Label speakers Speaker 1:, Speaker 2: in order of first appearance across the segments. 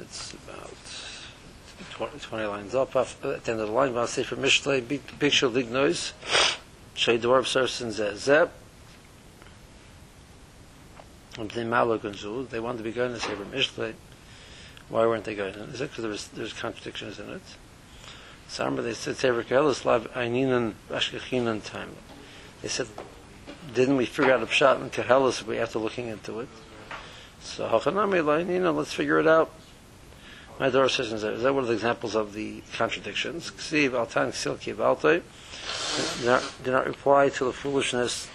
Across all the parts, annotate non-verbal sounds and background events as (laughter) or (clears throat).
Speaker 1: it's about 20, 20 lines up. Af- uh, At the end of the line, I'll say for Mishlei, big picture lignois, Shei Dwarf Sarsin uh, Zeh and the Maluk and Zul, they wanted to be going to Sefer Mishlei. Why weren't they going? Is it because there was there's contradictions in it? Some they said Sefer Kehelis Lav Eininan Ashkechinan time. They said, didn't we figure out a pshat in Kehelis after looking into it? So Hachanami Leinina, let's figure it out. My Dora says, is that one of the examples of the contradictions? Ksiv Altan Ksil Kivaltoi do not, reply to the foolishness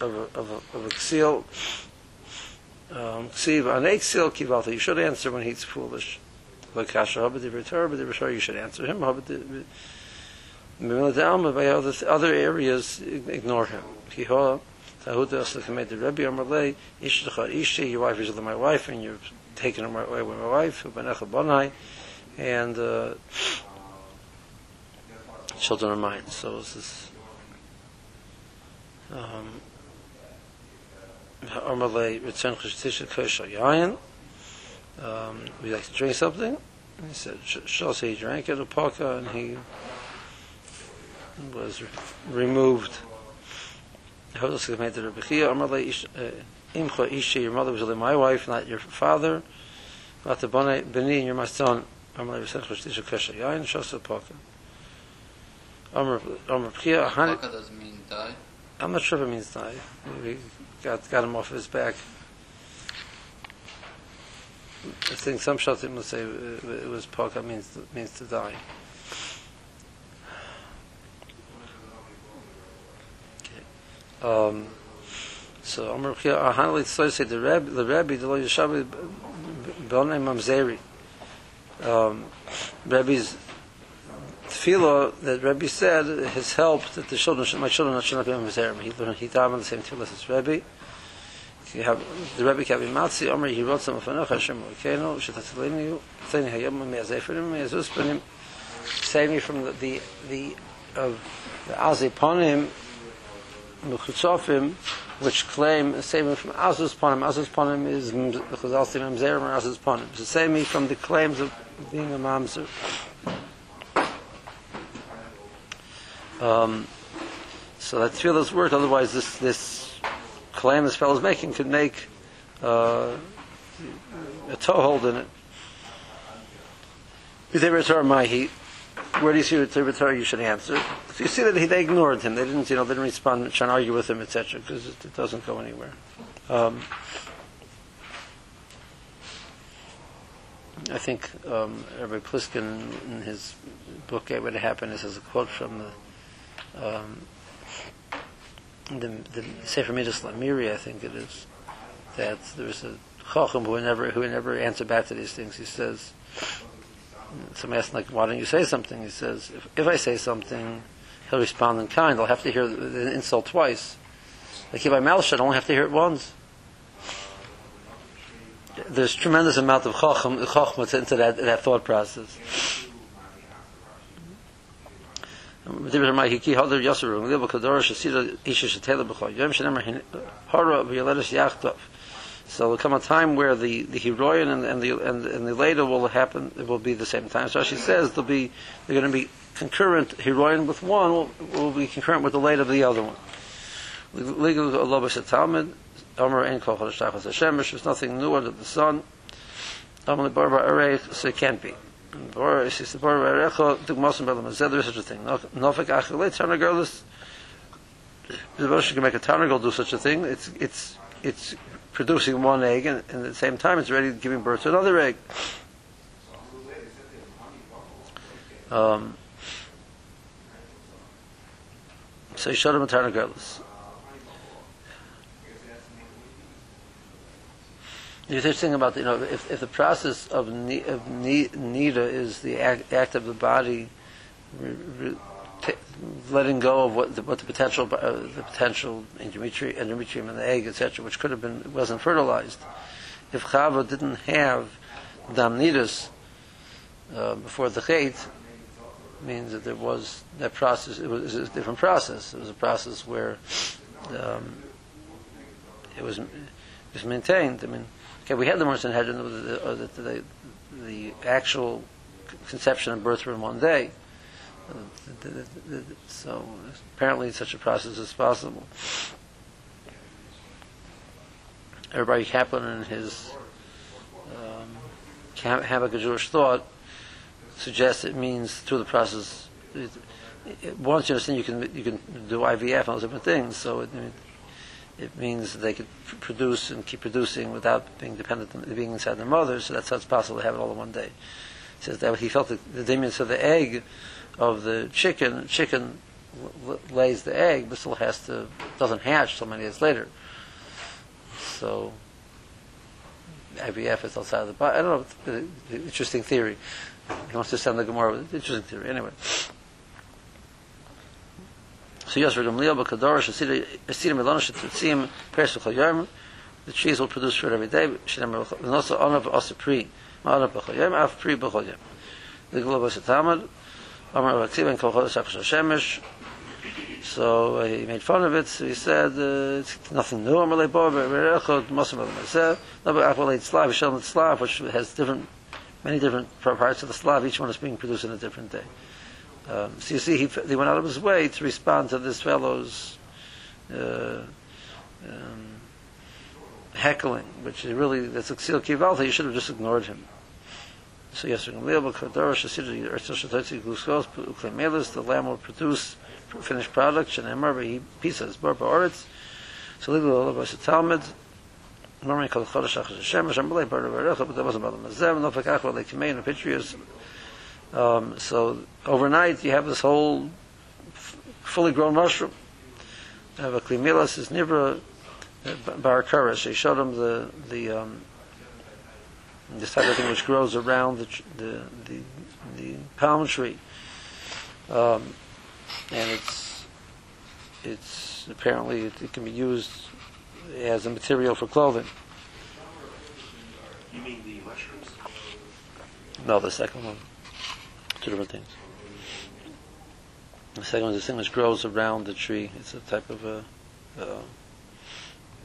Speaker 1: of a, of a, of a Ksil. Um, Ksiv Anei Ksil Kivaltoi, you should answer when he's foolish. Lakasha Habadi Ritar, but the you should answer him. Habadi by other other areas ignore him. Kihola Tahuda Aslakamed the Rebbe Amalei Ishtacha Ishi, your wife is my wife and you're her away with my wife, and uh, children are mine. So this is um. Um, we like to drink something. And he said, shall he drank it, a paka, and he was re- removed. Hodel made the Rebbe Imcha Ishi, your mother was really my wife, not your father. Not the Bani, Beni, you're my son. Amalei V'sech L'shtisha Kesha Yain, Shosa Paka. Amr Pchia,
Speaker 2: Paka doesn't mean die.
Speaker 1: I'm not sure if it means die. We got, got him off his back. I think some shatim will say it was paka means means to die. Okay. Um, so Amr Chia Ahanali Tzoy say the Rebbe the Rebbe the Lo Yeshavi Bonei Mamzeri. Um, Rebbe's tefillah that Rebbe said has helped that the children my children should not be Mamzerim. He learned he davened the same tefillah as Rebbe. You have the Rebbe Kavi Matzi Omer he wrote some of Anoch Hashem Elokeinu Shetatzilenu Tzeni Hayom Me'azeferim Me'azuspanim save me from the the, the of the Azeponim Mechutzofim which claim save me from Azus Ponim. Azus Ponim is the Chazal say Mamzerim or Azus Ponim. So save me from the claims of being a Mamzer. Um, so that tefillah's worked otherwise this this claim this fellow's making could make uh, a toehold in it. Mahi, where do you see the you should answer? So you see that he, they ignored him. They didn't, you know, they didn't respond, trying to argue with him, etc., because it, it, doesn't go anywhere. Um, I think um, Rabbi Pliskin, in his book "What Happened," has a quote from the um, the, the Sefer Midas Lamiri, I think it is, that there's a Chacham who never who never answered back to these things. He says, somebody asked like, why don't you say something? He says, if, if I say something, he'll respond in kind. I'll have to hear the, insult twice. Like if I Malsha, I only have to hear it once. There's tremendous amount of chachma into that, that thought process. So there'll come a time where the, the heroine and, and the and, and the later will happen it will be the same time. So she says there'll be they're going to be concurrent heroine with one will, will be concurrent with the later of the other one. Legal lobas talmud Omer ein kol chodesh tachas Hashem there's nothing new under the sun. Omer barba array so it can't be. Or is the bar recho the most belam is there such a thing. Nofik achile tarnagolis the Rosh can make a tarnagol do such a thing. It's it's it's producing one egg and, and at the same time it's ready to giving birth to another egg. Um so you showed him a tarnagolis The interesting about you know if, if the process of, ne- of ne- nida is the act, act of the body re- re- letting go of what the, what the potential uh, the potential endometrium, in the egg etc which could have been wasn't fertilized. If Chava didn't have dam nidus uh, before the chait means that there was that process it was, it was a different process. It was a process where um, it was it was maintained. I mean Okay, we had the Morris Sanhedrin, the, the, the, the, actual conception and birth one day. So apparently such a process is possible. Everybody Kaplan in his um, Handbook of Jewish thought suggests it means through the process. It, it, once you understand, you can you can do IVF and all different things. So it, it means they could produce and keep producing without being dependent on being inside their mother. So that's how it's possible to have it all in one day. He says that he felt that the dimence of the egg of the chicken, chicken lays the egg, but still has to doesn't hatch till many days later. So IVF is outside of the body. I don't know. Interesting theory. He wants to send the Gemara with interesting theory. Anyway. So yes, Gamliel, but Kadorish, Asidim Melona, Shetziim, Peres V'chol the trees will produce fruit every day. Shinem and also Onav also Pri, Ma'onav B'chol Yom, Pri B'chol Yom. The Globo Satamad, Amar Vaksiv So uh, he made fun of it. So he said, uh, it's nothing new. Amalei Bo, Berechot, Mosam Al Maseh, No, but Apalei Tzlav, Yishalom Tzlav, which has different, many different parts of the Slav. Each one is being produced in a different day. Um, so you see, he, he went out of his way to respond to this fellow's uh, um, heckling, which really that's a ksil kivalta. You should have just ignored him. So yes, the lamb will produce finished product. Shenemar he pieces bar ba'aretz. So legal of us a Talmud. Normally called chodesh achas Hashem. Hashem b'lei bar ba'arecha, but that wasn't about the mazev. No fekach v'lei kimei and Patrius. Um, so overnight you have this whole fully grown mushroom. You have a klimilas is nivra bar karas. He showed him the the um, this type of thing which grows around the the the, the palm tree, um, and it's it's apparently it, it can be used as a material for clothing.
Speaker 2: You mean the mushrooms?
Speaker 1: No, the second one. Two different things. The second one is the thing which grows around the tree. It's a type of a, uh,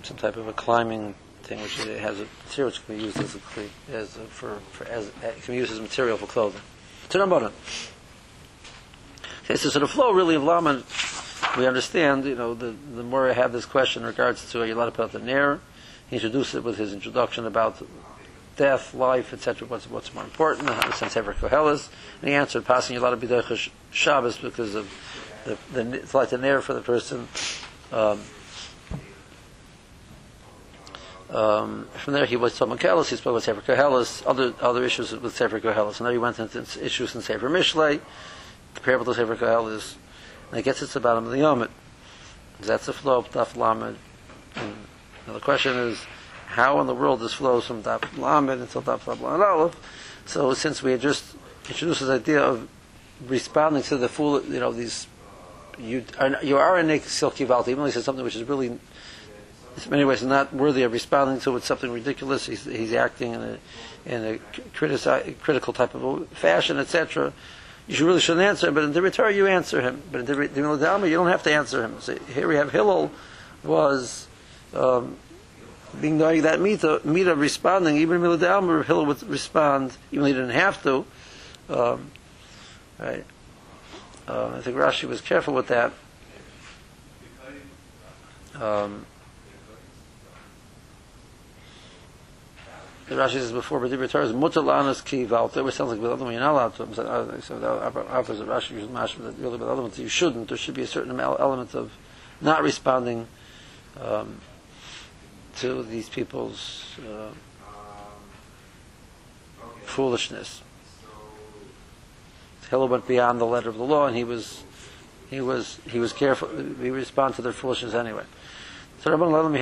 Speaker 1: some type of a climbing thing which it has a material which can be used as a as a, for, for as it can be used as material for clothing. Tanambana. Okay, so, so the flow really of Laman, we understand. You know, the the more I have this question in regards to the nair, he introduced it with his introduction about death, life, etc. What's what's more important? How sense ever kohelas? And he answered, passing a lot of bidach Shabbos because of the, the like the nair for the person. Um, um, from there, he was Tom Kelis. He spoke with Sefer Kohelas, other other issues with Sefer Kohelas, and then he went into issues in Sefer Mishlei, comparable to Sefer Kohelas, and he gets it to the bottom of the Yomit. That's the flow of Daf Lamed. Now the question is, how in the world this flows from Daf Lamed until Daf Lamed Aleph? So since we had just introduced this idea of responding to the full, you know, these, you are, you are in a silky vault, even though he said something which is really, in many ways, not worthy of responding to with something ridiculous. He's, he's acting in a, in a critici- critical type of fashion, etc. You really shouldn't answer him, but in the return you answer him. But in the Dama, you don't have to answer him. So here we have Hillel was um, being knowing that Mita, Mita responding, even in the Miladalma, Hillel would respond, even though he didn't have to. Um, right? Um, I think Rashi was careful with that. Um, the Rashi says before, but the Torah is mutal anas ki valta, which sounds like the other one you're not allowed to. So, so the opposite Rashi uses mashma that really, the other ones you shouldn't. There should be a certain element of not responding um, to these people's uh, foolishness. Hillel went beyond the letter of the law, and he was he was he was careful. He responded to their foolishness anyway. So Rabban Lalam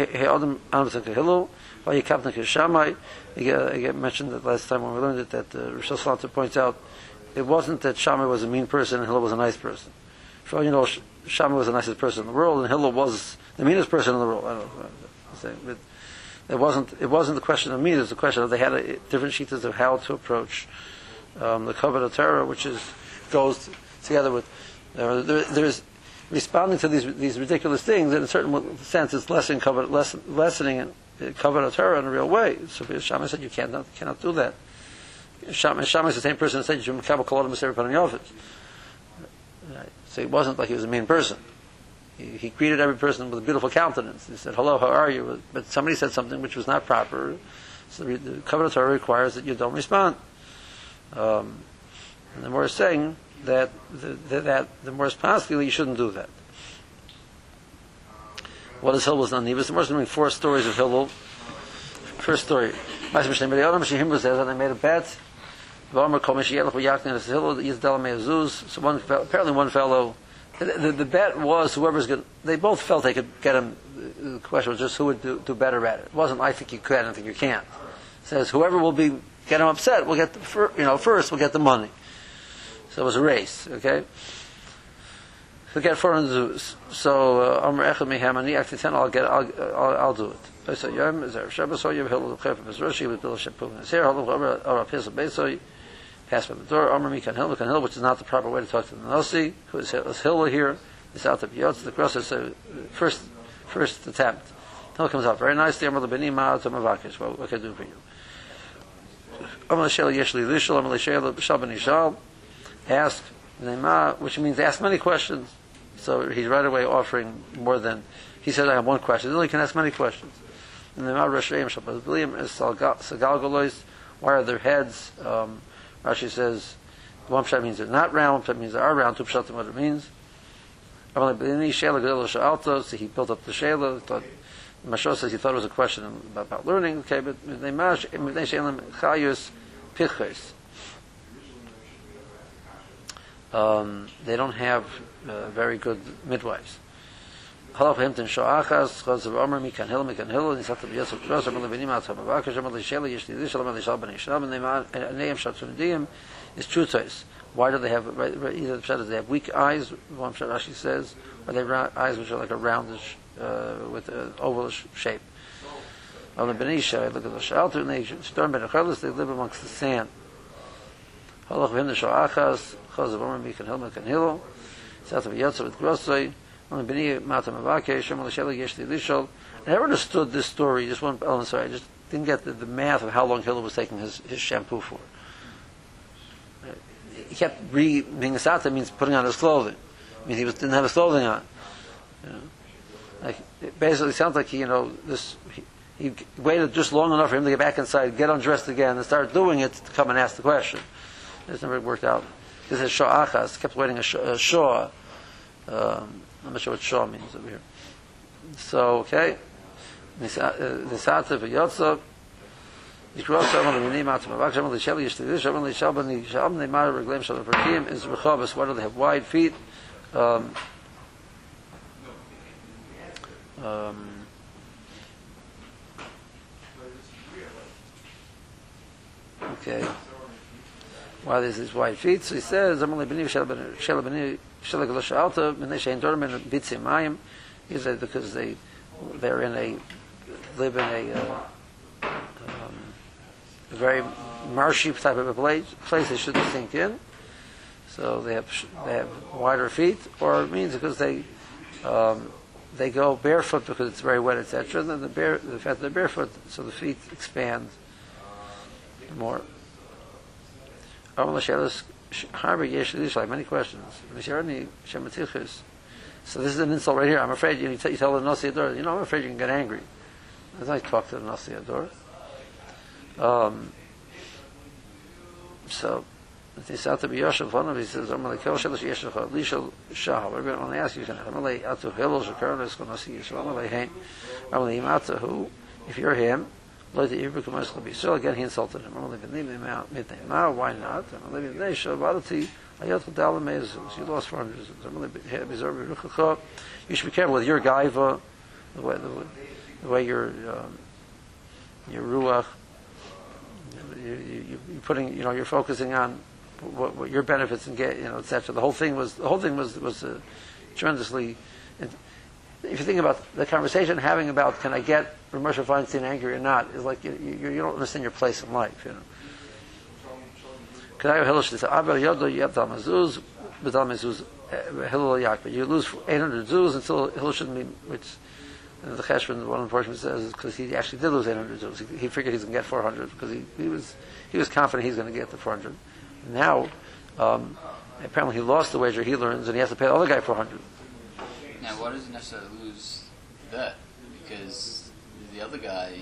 Speaker 1: Shammai, I mentioned that last time when we learned it that uh, Rosh Hashanah points out it wasn't that Shammai was a mean person and Hillel was a nice person. For all you know, Shammai was the nicest person in the world, and Hillel was the meanest person in the world. I don't know. But it wasn't it wasn't the question of mean; it was the question of they had a, different sheets of how to approach um, the covenant of Torah, which is goes together with uh, there, there's responding to these these ridiculous things in a certain sense it's lessening covenant, less, lessening covered Torah in a real way. So Shammai said you can't cannot do that. Shammai, Shammai is the same person that said you should Yofis. So it wasn't like he was a mean person. He, he greeted every person with a beautiful countenance. He said, "Hello, how are you?" But somebody said something which was not proper. So the, the Torah requires that you don't respond. Um, and the more saying that the, that the more possibly you shouldn't do that. What is Hillel's Nanivas? The more is doing four stories of Hillel. First story. And they made a bet. So one, apparently one fellow, the, the, the bet was whoever's good, they both felt they could get him, the question was just who would do, do better at it. It wasn't I think you could, I don't think you can't. It says whoever will be, get him upset, will get the, you know, first will get the money. So it was a race, okay? So get four hundred So Amr Echad Mehem, and actually ten, I'll get, I'll, I'll, I'll do it. Said, Yom, there Shabbos, or Yom Hillel, Chef, Mizrashi, with Bill Shepum, Sarah, Hillel, or or Apisal Beisoy, pass by the door, Amr Mikan Hill, Mikan Hill, which is not the proper way to talk to the Nasi, who is Hillel here, is out of Yotz, the cross is the first, first attempt. Hill comes out very nicely, Amr Lebeni Ma, to Mavakish, what, what can I do for you? Amr Lashel Yeshli Lishal, Amr Lashel, Shabban Ishal, ask, which means ask many questions. So he's right away offering more than, he said, I have one question. Then he can ask many questions. And Nema Rashayim Shabbat is Sagalgalois, why are their heads? Um, Rashi says, one pshat means they're not round, one pshat means they are round, two pshat what it means. So he built up the Shela, thought, Mashal says he thought it was a question about, about learning, okay, but they chayus piches um, they don't have uh, very good midwives. Halaf hemten shoachas, chaz of Omer, mikan hil, mikan hil, and sat b'yas of Kros, Omer levinim Omer le'shal b'nei and shatzunidiyim is trutzos. Why do they have, either the pshat is they have weak eyes, one Rashi says, or they have eyes which are like a roundish, uh, with an ovalish shape. On the Benisha, look at the shelter, and they storm ben they live amongst the sand. Halach v'hem the shoachas, chaz of Omer Mikan Hil Mikan Hilo, of Yotzer with Grosoi, on B'ni Mata Mavake, Shem L'Shel Yesh Lishol. I never understood this story, just one element, sorry, I just didn't get the, the math of how long Hillel was taking his, his shampoo for. He kept re being a means putting on his clothing. I mean, he was, didn't have his clothing on. You know? Like, it basically sounds like he, you know, this, he, he waited just long enough for him to get back inside, get undressed again, and start doing it to come and ask the question. It's never worked out. This is Shah Achas, kept waiting a Shah. Um, I'm not sure what Shah means over here. So, okay. Nisata v'yotza, יקרא שם על מינים עצמם, רק שם לשל יש תדיר, שם לשל בני, שם נאמר רגליהם של הפרקים, is רחובס, what do they have wide feet? Um, um, okay why there's these wide feet. So he says, "I'm only beni shel galosh alta b'nei shein dorm in bitzim mayim." He said because they they're in a live in a, uh, um, very marshy type of a place, place they shouldn't sink in. So they have they have wider feet, or it means because they um, they go barefoot because it's very wet, etc. And then the bare the fact they're barefoot, so the feet expand more. Many questions. So this is an insult right here. I'm afraid you, you tell the Nasi Ador, you know, I'm afraid you can get angry. I talk to the Nasi Ador. Um, so, this out to be Yoshev one of he says, I'm like, Kel Shelish Yeshach, Lishal Shahal. We're going to ask you, I'm like, Atu Hillel, Shakaran, is going to see you. I'm like, hey, I'm like, Imata, who, if you're him, So again, he insulted him. Why not? You lost 400. I'm living Bizarre Ruchacha. You should be careful with your gaiva, the way, the, the way your, um, your ruach, you, you, you're putting, you know, you're focusing on what, what your benefits and get, you know, etc. The whole thing was, the whole thing was, was uh, tremendously, if you think about the conversation having about can I get Moshe Feinstein angry or not, is like you, you, you don't understand your place in life. You know. But you lose 800 zuz until Hillel shouldn't be, which the Cheshvan, one of the says, because he actually did lose 800 zuz. He, he figured he's going to get 400 because he, he was he was confident he's going to get the 400. Now, um, apparently he lost the wager he learns and he has to pay the other guy 400.
Speaker 2: Now, why does he necessarily lose that? Because the other guy.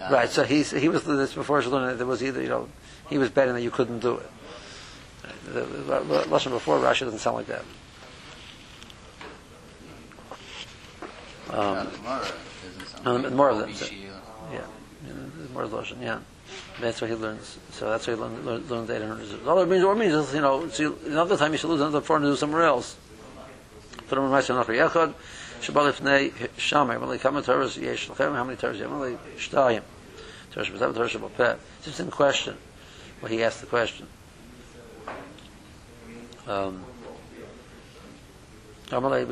Speaker 2: Uh,
Speaker 1: Right, so he's, he was this before Shalom, there was either, you know, he was betting that you couldn't do it. The, the, the Lashon before Rashi doesn't sound like that. Um,
Speaker 2: the Gemara doesn't sound
Speaker 1: No, the Gemara
Speaker 2: Kobe
Speaker 1: doesn't. Yeah, you know, there's more Lashon, yeah. That's what he learns. So that's what he learns, learns, learns 800. All it means, or means is, you know, so you, another time you should lose another 400 to do somewhere else. Echad, Shabbat Shamai, when they come in Torahs, Yesh how many Torahs Shtayim. Torah Shabbat, Torah Shabbat. It's question. Well, he asked the question. Um, Amalei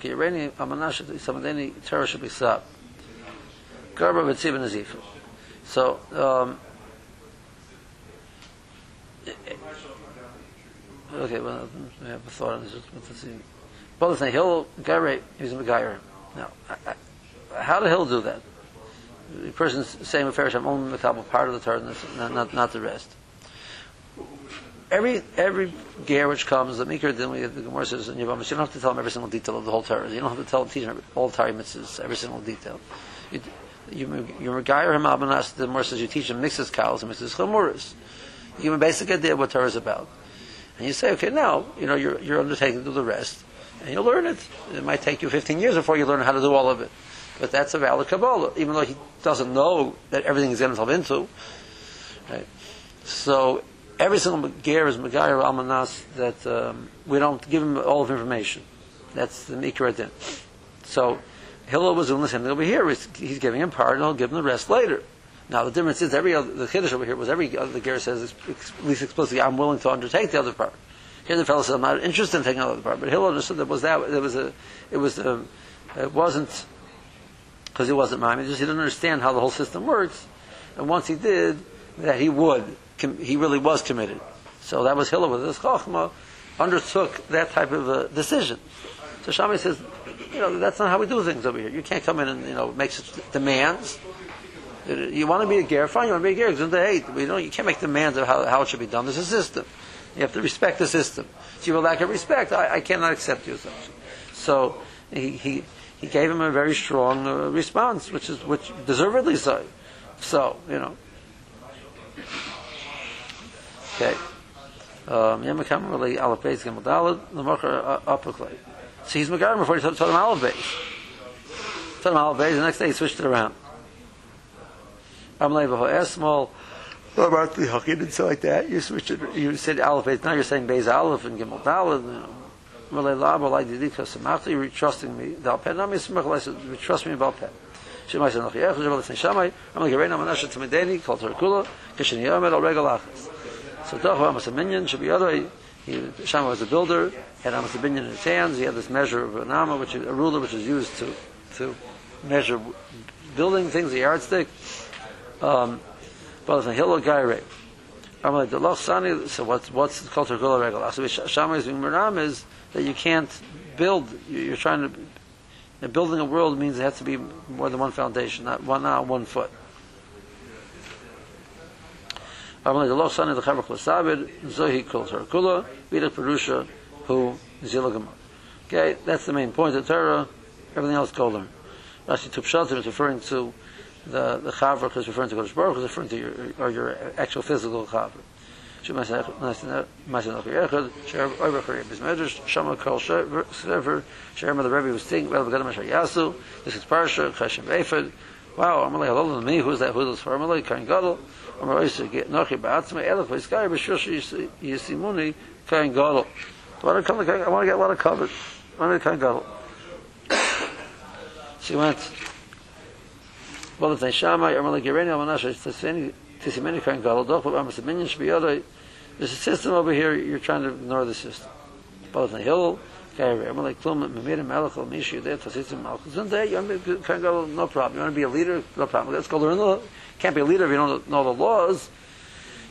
Speaker 1: Ki Amanash, Samadeni. Garba So, um, okay, well, I have a thought on this. Let's see. Both say Hill, Garba, he's a Megayer. Now, I- I- how did Hill do that? The person's saying Hashem only the part of the Torah, not, not, not the rest. Every every gear which comes, the Mikra then we the Gemara says in Yavamas, you don't have to tell them every single detail of the whole Torah. You don't have to tell them teach them all Torah mitzvahs, every single detail. You, you, you regayer him abanas. The Gemara says you teach him mixes cows and mixes chamuras. You give him a basic idea what Torah is about, and you say, okay, now you know you're you're undertaking to do the rest, and you learn it. It might take you 15 years before you learn how to do all of it, but that's a valid Kabbalah, even though he doesn't know that everything he's getting himself into. Right? So every single ger is Megayer Almanas that um, we don't give him all of information. That's the Mikra. So Hillel was doing the same thing over here. He's, he's giving him part, and he'll give him the rest later. Now the difference is every other, the Kiddush over here was every other the ger says at least explicitly, I'm willing to undertake the other part. Here the fellow says, I'm not interested in taking the other part. But Hillel understood that was that there was a it was it wasn't because he wasn't mine. He just he didn't understand how the whole system works. And once he did, that he would, com- he really was committed. So that was Hillel with his Chachma, undertook that type of a decision. So Shammai says, you know, that's not how we do things over here. You can't come in and, you know, make such demands. You want to be a ger, fine, you want to be a ger, because hey, you know, you can't make demands of how, how it should be done. There's a system. You have to respect the system. So you will lack of respect, I, I cannot accept you. So he, he, he gave him a very strong uh, response, which is which deservedly so. So you know. Okay. Um. So he's Megarim before he told him Aleph Beis. Told him Aleph Beis. The next day he switched it around. About the He didn't like that. You switched it. You said Aleph Now you're saying Beis Aleph and Gimel know. Malay Lab, Malay Didika Samachli, you're trusting me. Dal Pet, Nami Smach, I said, you trust me about Pet. Shemai said, Noch Yech, Jabal Tzin Shamai, I'm like, Reina Manasha Tzimideni, called her Kula, Kishin Yomer, Al Regal Achas. So Doch Amos a minion, should be other, he, Shammai was a builder, had Amos a minion in his hands, he had this measure of an amma, which a ruler which is used to, to measure building things, a yardstick. Um, but a hill of Gaireh. I'm like the Loch Sani. So what's what's the culture Kula Regal? So Shammai's Miram is that you can't build. You're trying to. And building a world means it has to be more than one foundation, not one not one foot. Amalei the Loch Sani the Chaver Sabid Zohi Kol Torah Kula Vida Perusha Who Zilagam. Okay, that's the main point. The Torah, everything else go learn. Rashi Tupshatim is referring to the the Chaver is referring to Kodesh Baruch is referring to your or your actual physical Chaver. This is Parsha, Chashem Eifed, wow, who's that, who's this for Kain Gadol, Get Kain Gadol. I want to get a lot of covered. I want to Kain Gadol. She went, well, if they Shammai, Amalei Gereni, Amanasha, Tisini, Tisimeni Kain Gadol, Doch, but should be other, there's a system over here, you're trying to ignore the system. Both in the hill, no problem. You want to be a leader, no problem. Let's go learn the, can't be a leader if you don't know the laws.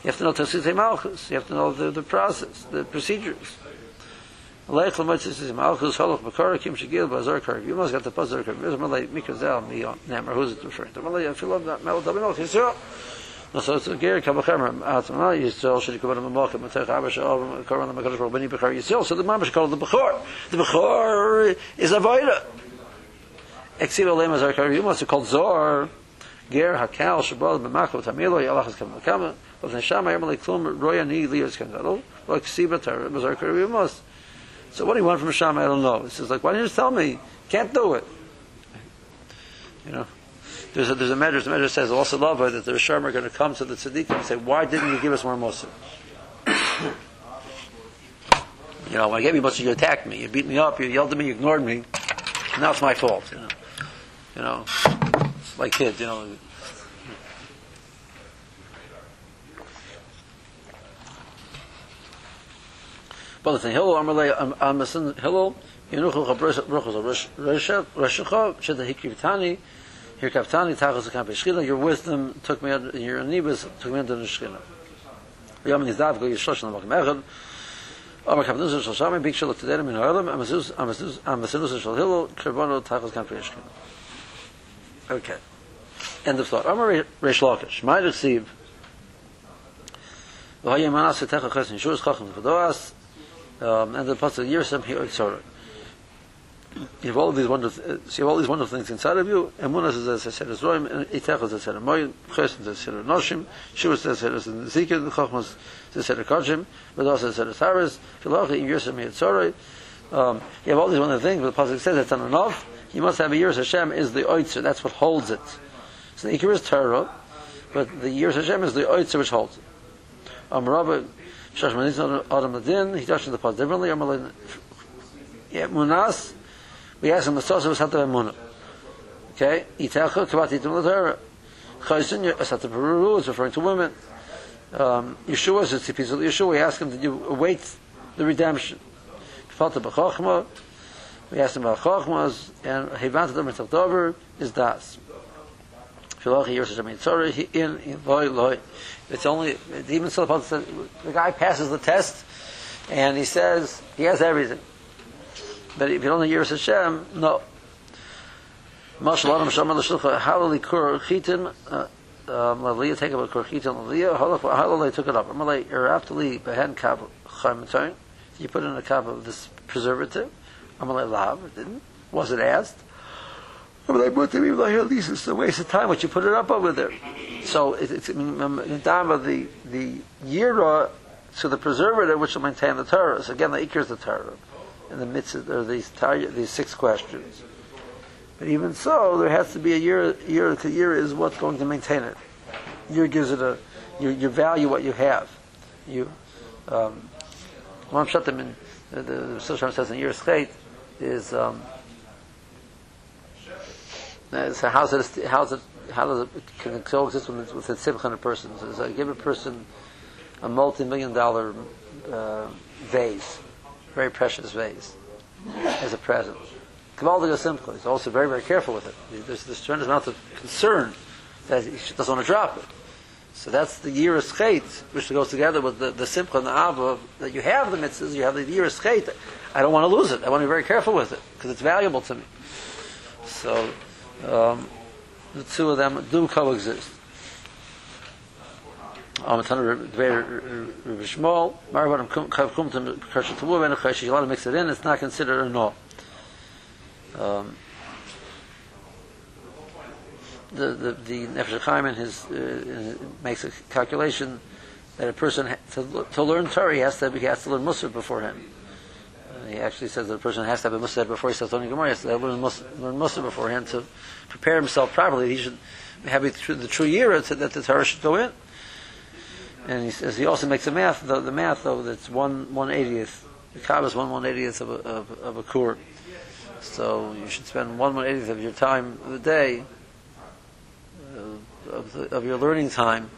Speaker 1: You have to know Tasisim Malchus. You have to know the, the process, the procedures. Leich khum mit sizim al holoch halq kim shigil bazar kar you must get the bazar kar mesma like mikazel me on who's it referring to Allah fill up that melo dabino khis yo so. So gear kam khamra at ma is so shil kubar ma ma khat ma ta khaba sha kar ma bani so the mamash call the bekar the bekar is a vaida exil alama zar kar you must call zor. gear hakal shabal ma ma khat ma lo kam kam wasn shama yom klum roya ni li is kanalo like sibatar bazar kar you must So what do you want from Hashem? I don't know. He says, like, why didn't you just tell me? Can't do it. You know, there's a, there's a measure. The measure says also love that the Rishon are going to come to the tzaddikim and say, why didn't you give us more Musa? (coughs) you know, when I gave you Musa, you attacked me, you beat me up, you yelled at me, you ignored me. Now it's my fault. You know, you know, it's like kids. You know. But the Hillel Amalei Amasin Hillel Yenuchel Chabrochos Roshecha Sheda Hikivtani Hirkavtani Tachos Akampe Shchina Your wisdom took me out your neighbors took me into the Shchina Yom Nizav Go Yishosh Namak Mechad Amar Kavnus Shal Shami Bik Shalok Tederim In Ha'olam Amasinus Amasinus Shal Hillel Kerbono Tachos Akampe Shchina Okay End of thought Amar Reish Lakish Might receive V'hayim Manas V'techa Chesin Shurus Chachim V'doas um, and the pasuk Yirsam sorry. You have all these wonderful, uh, you have all these wonderful things inside of you. Emunas is as said as Roim, and Itech is as said Moyin, Ches is as said Noshim, Shuvas is as I said Ezekiel, Chochmas is as said Kodshim, Vedos is as said Haris, Philochi in Yirsam sorry. Um, you have all these wonderful things, but the pasuk says it's not enough. You must have a Yirs Hashem is the Oitzer, that's what holds it. So the Ikar is Torah, but the Yirs Hashem is the Oitzer which holds it. Um, Rabbi, Shash Manitz Adam he touched the part differently. Yeah, Munas, we asked him, the source of Sata Muna. Okay? Itacha, Kabat Itim Latara. Chaysin, Sata Peru is referring to women. Um, Yeshua is a piece of Yeshua. We asked him, did you await the redemption? Fata B'chochma. We asked him about Chochmas, and Hevanta Dom Mitzvah Dover is Das. Filochi Jamin Tzori, in, in, loy, loy. It's only even so. The guy passes the test, and he says he has everything. But if you don't hear Hashem, no. Mashallah, Mashallah, Mashallah, Halali Kur Chitin, Laliyah, take up a Kur Chitin, Laliyah, Halali took it up. Amalei, Eraftali, Behen Kab Chaimatain. You put in a cup of this preservative. Amalei Lav, didn't. Was it asked? Amalei, but to me, at least it's a waste of time. What you put it up over there. So it, it's in the the yira to the preservative which will maintain the Torah. So again, the ikr is the Torah. In the midst of there these these six questions. But even so, there has to be a year. Year to year is what's going to maintain it. Year gives it a. You, you value what you have. You. Um, one shatim in the, the, the says in year state is. Um, so how's it? How's it? how does it can coexist with, with a simcha person? So I give a person a multi-million dollar uh, vase, very precious vase, as a present. Kavaldiga simcha. He's also very, very careful with it. There's this tremendous amount of concern that he doesn't want to drop it. So that's the yiras chait, which goes together with the, the simcha and the ava, that you have the mitzvahs, you have the yiras chait. I don't want to lose it. I want to be very careful with it, because it's valuable to me. So, um, the two of them do coexist. Amatana Rabbi Shmuel, Marvadim Kum to Kershin to Wuv, and Chesh, you want to mix it in, it's not considered a no. Um, the the the Nefesh Chaim in his uh, makes a calculation that a person to, to learn Torah he has to he has to learn Musar beforehand. He actually says that a person has to have a Musar before he starts learning Gemara. He has to learn Musar, learn beforehand to prepare himself properly, he should have it through the true year that the Torah should go in. And he says he also makes a math, the, the math though, that's one one eightieth. The Kaaba is one one eightieth of a, of, of a kur. So you should spend one one eightieth of your time of the day, uh, of, the, of your learning time,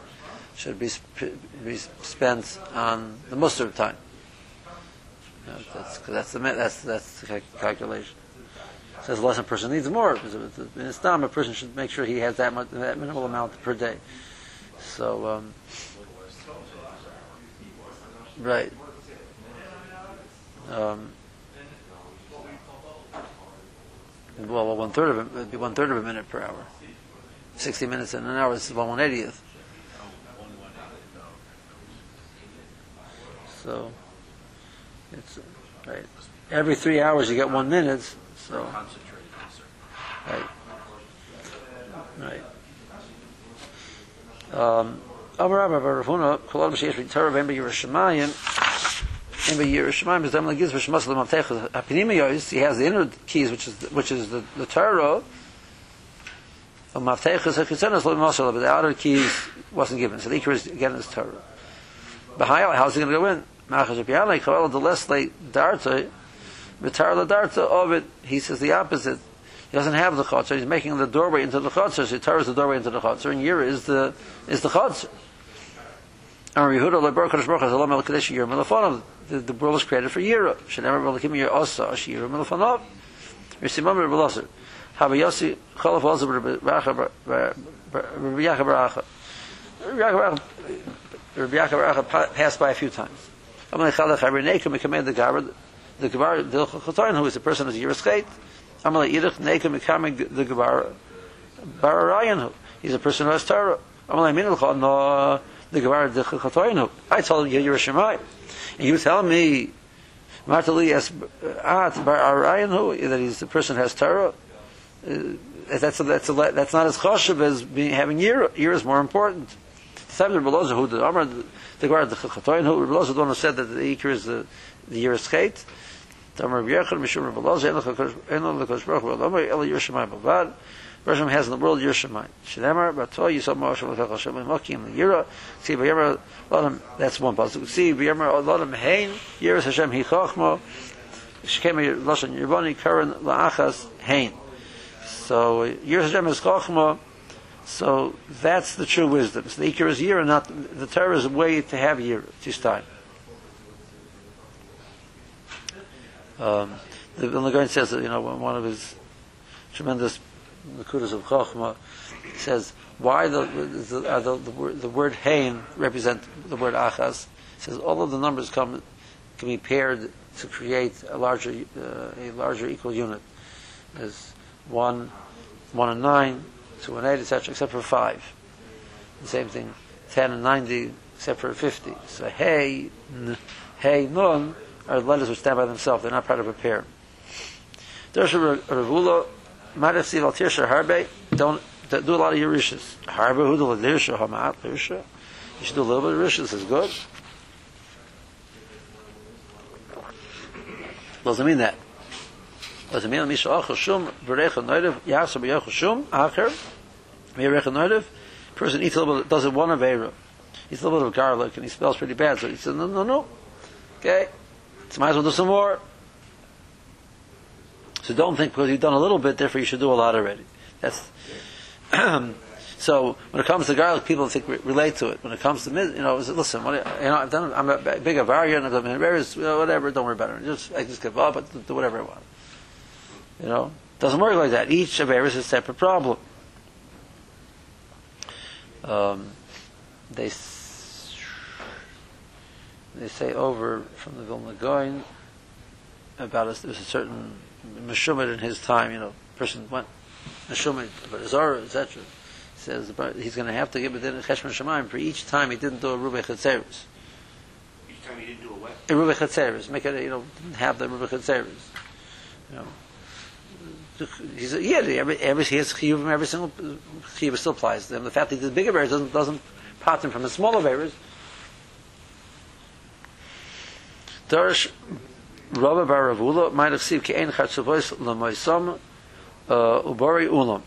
Speaker 1: should be, sp- be spent on the Musar time. That's, that's the that's that's the calculation says less a person needs more in Islam a person should make sure he has that much, that minimal amount per day. So, um, right. Um, Well, one third of it would be one third of a minute per hour. Sixty minutes in an hour is one one eightieth. So it's right. Every three hours you get one minute. So right, right. Um, is he has the inner keys, which is, which is the, the Torah, but the outer keys wasn't given, so the Iker is again is Torah. B'Hayal, how's he going to go in? Machas Hapiyalei, Kol the Leslie Darta, V'Tar La Darta of it, he says the opposite. He doesn't have the chutzner. He's making the doorway into the chutzner. So Torah is the doorway into the chutzner, and Yira is the is the chutzner. And Yehuda leber kadosh baruch hu el kadesh Yira milafonov. The the world was created for Yira. Shenever melakim Yira osa ash Yira milafonov. Risimam rebbe loser. Haba Yossi cholaf also rebbe Racha rebbe Yacha Baracha. Rebbe Yacha Baracha passed by a few times. Amalei chalach harineka mekamed the gabar the gabar the chatoin who is the person the Yira skate. Amalei Yidach Neka Mekamig the Gebar Bararayan. He's a person who has Torah. Amalei Minilcha no the Gebar the Chatoyinu. I told you you're Shemai. And you tell me Martali as At Bararayan that he's the person who has Torah. Uh, that's a, that's a, that's not as choshev as being having year. Year is more important. The Beloza who the Amar the Gebar the Chatoyinu. Beloza the one who said that the Iker is the the year is chait. Tamar Yechon Mishum Rabbi Loz En Lo Lekosh Baruch Hu Elo Elo Yerushalayim Bavad. Hashem has in the world Yerushalayim Shemar Bato Yisam Moshe Lekach Hashem Mokim Yira See V'Yemer Lodam that's one pasuk See V'Yemer Lodam Hein Yiras Hashem Hi Chochmo Shkem Lashon Yerboni Karen La'achas Hein. So Yiras Hashem is Chochmo so that's the true wisdom. So the Iker is year not the Torah is a way to have year. It's time. Um, the Vilna says that you know one of his tremendous Nakudas of Chochma says why the the, uh, the, the, word, the word Hain represent the word Achaz. He says all of the numbers come can be paired to create a larger uh, a larger equal unit. There's one one and nine, two and eight, etc., except for five. The same thing, ten and ninety, except for fifty. So hey, n, hey, nun are letters which stand by themselves. They're not part of a pair. Dersha Ravula, Madasiv al Tirsha Harbe, don't do a lot of Yerishas. Harbe Hudal Lirsha Hamat Lirsha. You should do a little bit of Yerishas, is good. Doesn't mean that. Doesn't mean Misha Achel Shum, Berecha Noidev, Yasa Berecha Shum, Acher, person eats a little bit, does it one of Eira. Eats a little bit of garlic and he smells pretty bad, so he says, no, no, no. Okay? So might as well do some more. So don't think because you've done a little bit, therefore you should do a lot already. That's (clears throat) so. When it comes to garlic, people think relate to it. When it comes to you know, listen, what, you know, I've done. I'm a big Avarian. I've done you know, whatever. Don't worry about it. Just I just give up. But do whatever I want. You know, doesn't work like that. Each of is a separate problem. Um, they they say over from the Vilna Gaon about us. There was a certain Meshumit in his time. You know, person went Meshumit, but Zara, etc. Says he's going to have to give it in Cheshman Shemaim for each time he didn't do a Rubei Chetzeres.
Speaker 3: Each time he didn't do a what?
Speaker 1: A Rubei Chetzeres. Make it, you know, have the Rubei Chetzeres. You know. He's a, yeah, every, every, he has chiyuv from every single chiyuv still applies to them. The fact that he did bigger bears doesn't, doesn't pot him from the smaller bears. Darish Rabba Bar Ravula might have seen Kein Chatzuvois Lamoisam uh, Ubari Ulam.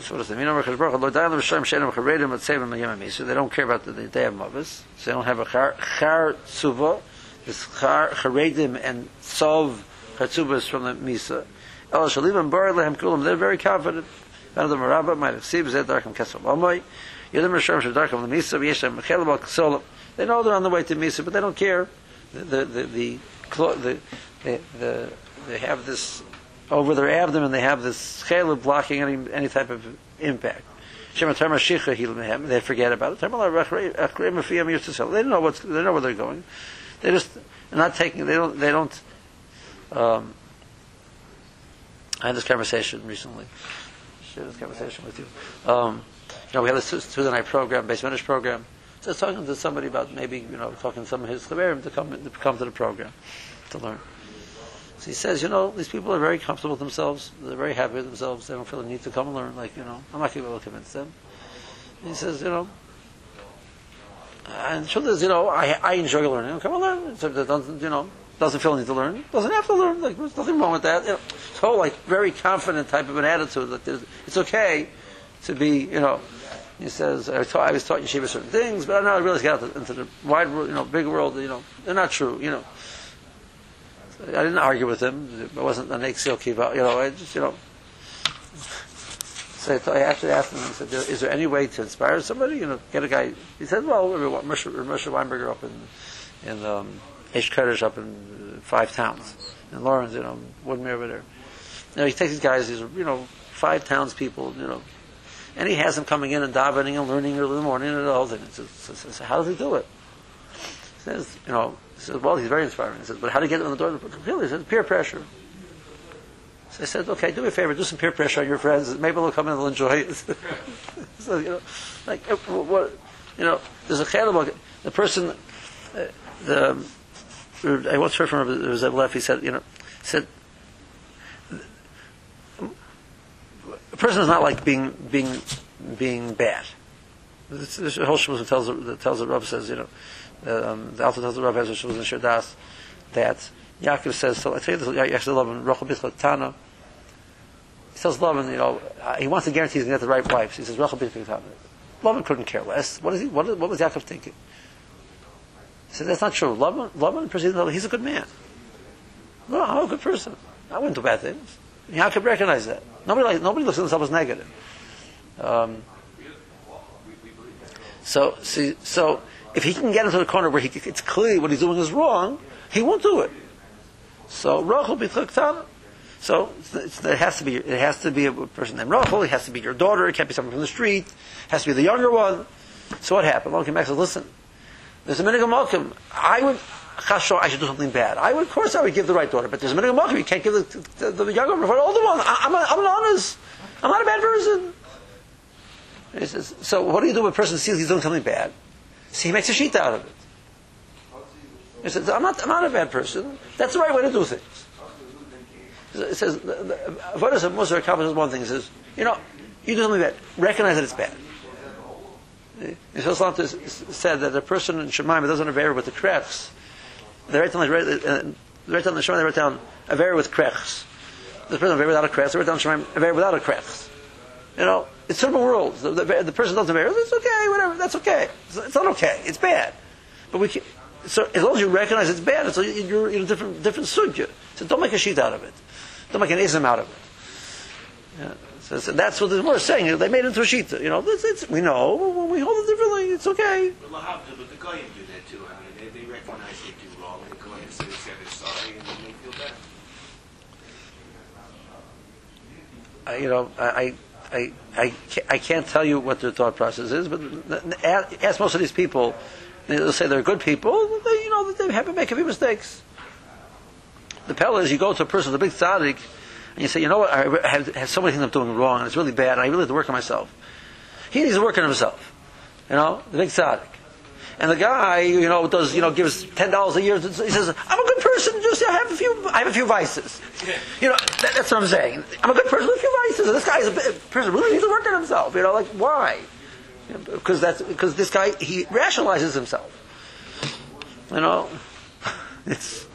Speaker 1: So what does that mean? Baruch Baruch Lord Dayan L'Shem Shenem Charedim Matzevim Mayim So they don't care about the, the day of Mavis. So they don't have a Char, char Tzuva. This Char Charedim and Sov Chatzubas from the Misa. Lehem Kulam. They're very confident. They know they're on the way to Misa, but they don't care the the the, the, the, the they have this over their abdomen. They have this chalub blocking any any type of impact. They forget about it. They don't know what's they know where they're going. They just not taking. They don't. They don't. Um, I had this conversation recently. Share this conversation with you. Um, you know, we had this the night program, base Spanish program. So I was talking to somebody about maybe, you know, talking to some of his chaverim to come to come to the program to learn. So he says, you know, these people are very comfortable with themselves. They're very happy with themselves. They don't feel the need to come and learn. Like, you know, I'm not going to be able to convince them. And he says, you know, and the truth is, you know, I, I enjoy learning. Come and learn. So you know, doesn't feel need to learn. Doesn't have to learn. Like, there's nothing wrong with that. You know, so like very confident type of an attitude. Like, it's okay to be, you know. He says, I, taught, I was taught yeshiva certain things, but I now I realized got into the wide world, you know, big world, you know, they're not true, you know. I didn't argue with him. It wasn't an Exil Kiva. You know, I just, you know. So I I actually asked him, I said, is there any way to inspire somebody? You know, get a guy. He said, well, Moshe Weinberger up in, in um, Kodesh up in five towns. In Lawrence, you know, Woodmere over there. You know, he takes these guys, these, you know, five towns people, you know, and he has them coming in and davening and learning early in the morning and the whole thing. So, how does he do it? He says, you know, he says, well, he's very inspiring. He says, but how do you get them in the door? He says, peer pressure. So I said, okay, do me a favor, do some peer pressure on your friends. Maybe they'll come in and they'll enjoy it. (laughs) so, you know, like, uh, what, you know, there's a chayla the person, uh, the, I once heard from was a he said, you know, said, a person is not like being, being, being bad. This, whole shmuz tells, the- tells the Rav says, you know, um, the Alta tells the Rav has a shmuz in Shirdas, that Yaakov says, so I tell you this, Yaakov Lavan, Rachel Bithla Tana, he tells Lavan, you know, uh, he wants to guarantee he's going to get the right wife. So he says, Rachel Bithla Tana. Lavan couldn't care less. What, is he, what, what was Yaakov thinking? Said, that's not true. Lavan, Lavan perceives that he's a good man. No, I'm a good person. I wouldn't do bad things. Yaakov recognized that. Nobody, like, nobody looks at themselves as negative. Um, so, see, so if he can get into the corner where he, it's clear what he's doing is wrong, he won't do it. So Rachel b'tchaktana. So there has to be it has to be a person named Rachel. It has to be your daughter. It can't be someone from the street. It has to be the younger one. So what happened? X says, "Listen, there's a minhag Malcolm. I would." Chasho, I should do something bad. I would, of course, I would give the right daughter, but there's a minhag Malcolm. You can't give the, the, the younger one for the older one. I, I'm, a, I'm an honest. I'm not a bad person. He says, so what do you do when a person sees he's doing something bad? See, he makes a sheet out of it. He says, I'm not, I'm not a bad person. That's the right way to do things. It says, what is a Musar accomplishes one thing. He says, you know, you do something bad. Recognize that it's bad. Islam said that a person in Shemaim doesn't have error with the krechs. They write down, uh, they write down the Shemaim, they write down a error with krechs. The person have without a krech, they write down Shemaim, a error without a krech. You know, it's a world. The, the, the person doesn't have error. It's okay, whatever. That's okay. It's, it's not okay. It's bad. But we can, so as long as you recognize it's bad, it's, you're in a different different sugya. So don't make a sheet out of it. Don't make an ism out of it. Yeah. So that's what the is saying. They made it into a sheet. You know, it's, it's, we know. We hold it differently. It's okay.
Speaker 3: Well, Lahavdil, but the Goyim do that too. I mean, they, they recognize they do wrong, and the Goyim say they're sorry, and then they feel better.
Speaker 1: I, you know, I, I, I, I can't tell you what their thought process is, but ask most of these people. They'll say they're good people. They, you know, they have to make a few mistakes. The pella is you go to a person with a big tzaddik, and you say, you know what, I have, have so many things I'm doing wrong, and it's really bad, and I really have to work on myself. He needs to work on himself. You know, the big tzaddik. And the guy, you know, does, you know, gives ten dollars a year. He says, "I'm a good person. Just I have a few, I have a few vices." You know, that, that's what I'm saying. I'm a good person with a few vices. And this guy is a person really needs to work on himself. You know, like why? Because that's because this guy he rationalizes himself. You know, (laughs) it's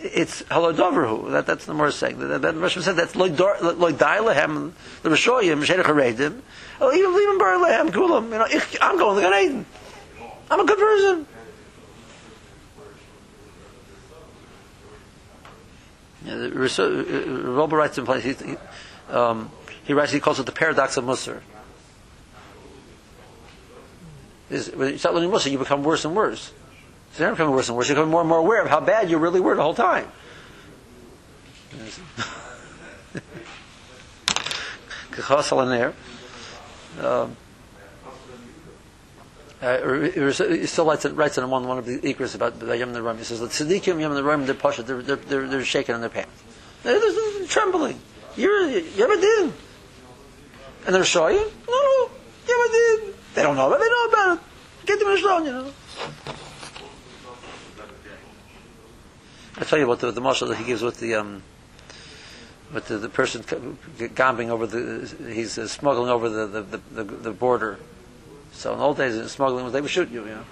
Speaker 1: it's halodoverhu. That that's the more saying. That, that Rashi said that's die lehem the Rishoyim Shedech Haredim. Oh, even even bar lehem kulam. You know, I'm going to Gan Eden. I'm a good person. Yeah, the uh, Robert writes in place. He, he, um, he writes. He calls it the paradox of Musar. Is when you start learning Musar, you become worse and worse. So you're becoming worse and worse. You're becoming more and more aware of how bad you really were the whole time. Kachasal in there. Um, uh, he still writes, writes in one, one of the Ikras about the Yom Neroim. He says, the Tzaddikim Yom Neroim, they're pasha, they're, they're, they're, they're shaking in their pants. They're, they're, trembling. You're, you ever did? And they're showing? No, no, you ever did? They don't know, but they know about it. Get them in the you know. I tell you what the, the marshal that he gives with the um, with the, the person gambling over the he's uh, smuggling over the the, the, the border. So in the old days, smuggling was they would shoot you, you know.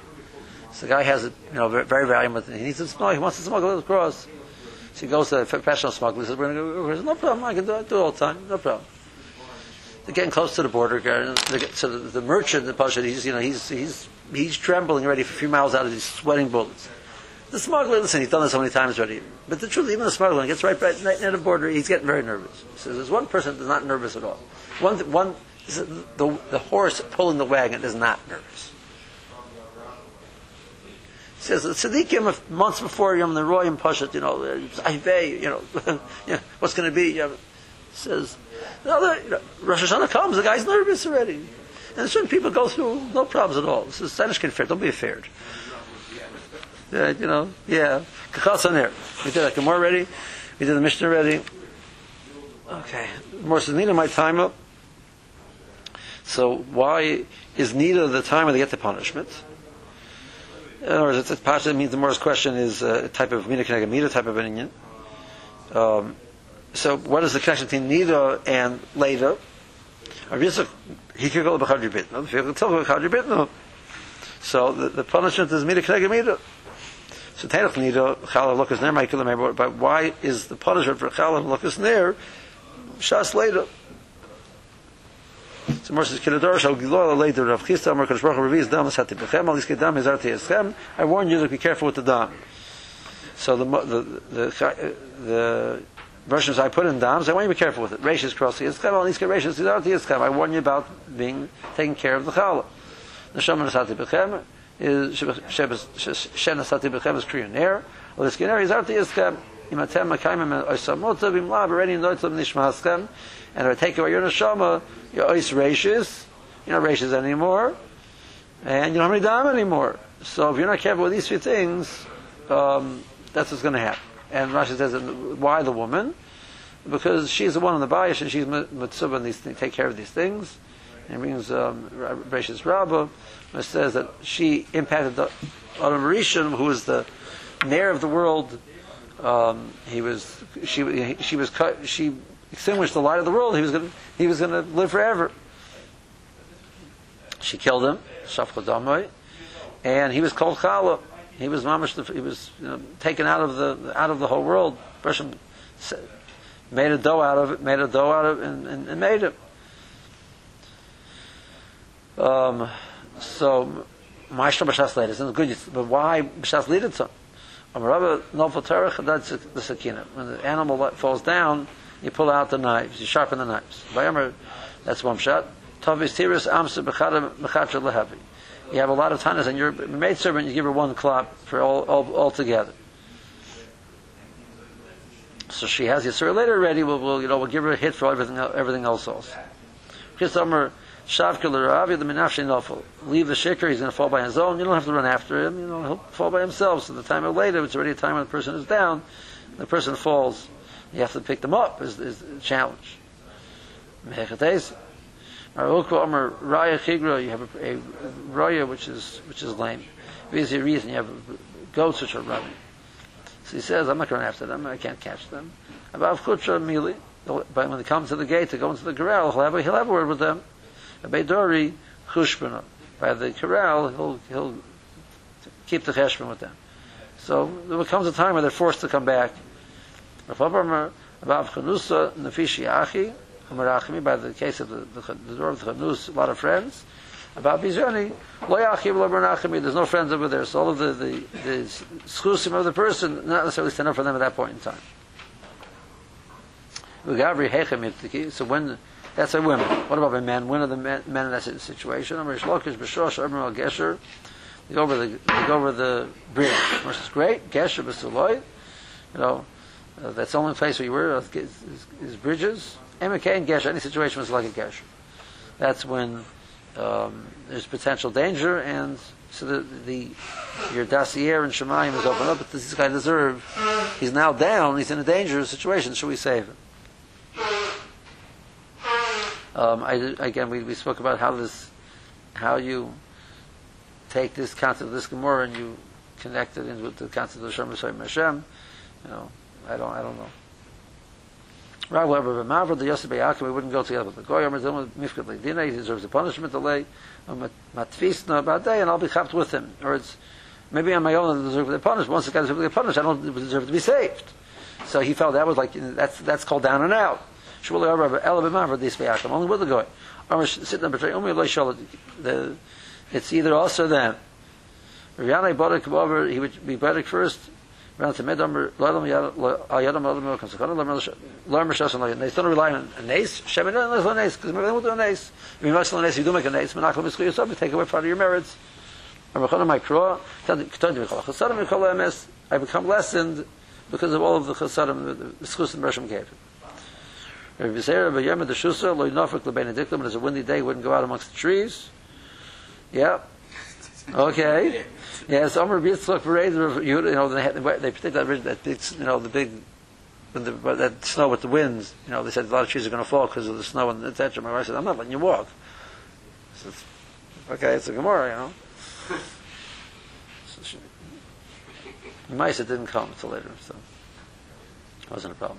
Speaker 1: So the guy has it, you know, very, valuable. He needs to smuggle. He wants to smuggle it across. So he goes to a professional smuggler. He says, "We're going to go." Says, "No problem. I can do. I do it all the time. No problem." They're getting close to the border. So the, the merchant, the pasha, he's you know he's he's he's trembling already for a few miles out of these sweating bullets. The smuggler, listen, he's done this so many times already. But the truth, even the smuggler, gets right, right, near the border, he's getting very nervous. So there's one person that's not nervous at all. One, one, the, the horse pulling the wagon is not nervous. He says the tzaddikim months before Yom the Roy and Pashat, you know, Ayvei, you know, (laughs) what's going to be? You know, says, no, the, you know, Rosh Hashanah comes, the guy's nervous already. And certain people go through no problems at all. This is Sanishkin fair. Don't be afraid. Yeah, you know, yeah. Kachas on there. We did like more ready. We did the Mishnah ready. Okay. More says, Nida, my time up. So why is Nida the time when they get the punishment? In other words, it's Pasha means the Morris question is a type of Mina Kenega Mida type of opinion. Um, so what is the connection between Nida and Leda? He could go to Bechadri Bitno. He could tell Bechadri Bitno. So the, the punishment is Mida Kenega Mida. So Tainach Nida, Chala Lukas Ner, Michael but why is the punishment for Chala Lukas Ner Shas Leda? So says, "Kilador shall gilola later Rav Chisda Amar Kadosh Baruch Hu dam es hati bechem al iske dam ezarti eschem." I warn you to be careful with the dam. So the the the, uh, the versions I put in dams, I want you to be careful with it. Rashis krossi eschem al iske rashis ezarti eschem. I warn you about being taking care of the challah. Es hati bechem bechem is kriyan ner. Al iske ner ezarti eschem. Imatem makayim oisamota bimlav already noitzim nishma eschem. And if I take away your neshama, your ice ratios, you're not ratios anymore, and you don't have any dam anymore. So if you're not careful with these three things, um, that's what's going to happen. And Rashi says, why the woman? Because she's the one on the bayish, and she's mitzvah and these things, take care of these things. And brings um, Rashis Rabbah, which says that she impacted the Adam Rishon, who was the mayor of the world. Um, he was, she, she was cut, she extinguished the light of the world, he was going to, he was going to live forever. She killed him, Shafcha and he was called Chala. He was mamish, he was you know, taken out of the out of the whole world. Person made a dough out of it, made a dough out of it, and, and, and made it. Um, so, Maishra B'Shas Leidus, and good, but why B'Shas Leidus? Rabbi Nofel Terech, that's the sakina. When the animal falls down, you pull out the knives, you sharpen the knives. Vayomer, that's one shot. Tavis tiris amsa b'chatra lehavi. You have a lot of tanas, and your maid servant, you give her one clap for all, all, all together. So she has Yisrael later ready. We'll, we'll, you know, we'll give her a hit for everything, everything else also. Chris Omer, Shavka l'Ravi the Menafshe Nofel. Leave the shaker, he's going to fall by his own. You don't have to run after him. You know, he'll fall by himself. So the time of later, it's already a time when the person is down, the person falls. You have to pick them up is, is a challenge. Mechetes. Marukwa Omer Raya Chigra, you have a, a Raya which is which is lame. There's the reason you have goats which are running. So he says, I'm not going after them, I can't catch them. About but uh, when they come to the gate to go into the corral, he'll have a, he'll have a word with them. By the corral, he'll he'll keep the cheshbon with them. So there comes a time where they're forced to come back. By the case of the, the, the door of the Chanus, a lot of friends. About Lobarnachimi, there's no friends over there, so all of the, the, the schusim of the person, not necessarily stand up for them at that point in time. So when, that's a women. What about the men? When are the men, men in that situation? They go over the, they go over the bridge. Which is great. Gesher B'Suloy. You know, uh, that's the only place where you were, is, is, bridges. Emeke and Gesher, any situation was like a Gesher. That's when um, there's potential danger, and so the, the your dossier and Shemayim is opened up, but this guy deserve? He's now down, he's in a dangerous situation, should we save him? Um, I, again, we, we spoke about how this, how you take this concept of this Gemara and you connect it in with the concept of Shem Hashem. You know, I don't, I don't know. Rav Weber B'Mavra, the Yosef Yaakov, we wouldn't go together with the Goy, Omer Zilma, Mifkat Leidina, he deserves a punishment delay, Matvisna Badei, and I'll be chapped with him. Or it's, maybe on my own I deserve to be punished. Once the guy deserves to be punished, I don't deserve to be saved. So he felt that was like, that's, that's called down and out. Shmuel Rabbi Ela B'Mavra, this Yaakov, only with the Goy. Omer sit and betray, Omer Loi Shol, it's either or them. Rihanna Barak over, he would be Barak first, around to Medam, Lolam Yadam Lolam Milkam Sakana, Lolam Rishas and Lolam. They still rely on a nace, Shemin and a nace, because maybe they will do a nace. If you must a nace, you do make a nace, you take away part of your merits. I become lessened because of all of the chasadim, the schus and Bershom gave. Rabbi the and it's a windy day, wouldn't go out amongst the trees. Yeah. Okay. Yes, Omer Yitzchak parade, you know, they, had, they predict that, that big, you know, the big, when the, that snow with the winds, you know, they said a lot of trees are going to fall because of the snow and etc. My wife said, I'm not letting you walk. It's, okay, it's a Gemara, you know. So she, Maisa didn't come until later, so it wasn't a problem.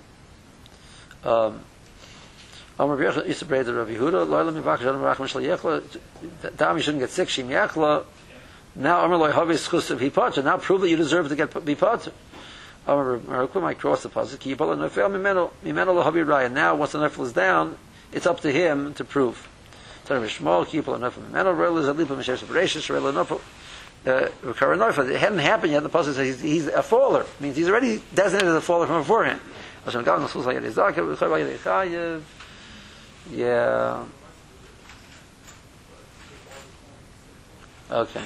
Speaker 1: Um, Omer B'Yechla, Yisra Breda, Rav Yehuda, Loyla Mivak, Shalom Rachman Shal Yechla, Dam, you shouldn't get sick, Shim Yechla, now Omer Loy Havis Chus of Hipata, now prove that you deserve to get be Hipata. Omer Merukwa might cross the pasuk, Yibala Nefel Mimeno, Mimeno Lo Havi Raya, now once the Nefel is down, it's up to him to prove. Tell him Shmuel, Yibala Nefel Mimeno, Rel is a leap of Mishesh Bereshis, Rel Nefel, uh, Recurrent Nefel, it hadn't happened yet, the pasuk says he's, he's a faller, it means he's already designated as a faller from beforehand. Yeah. Okay.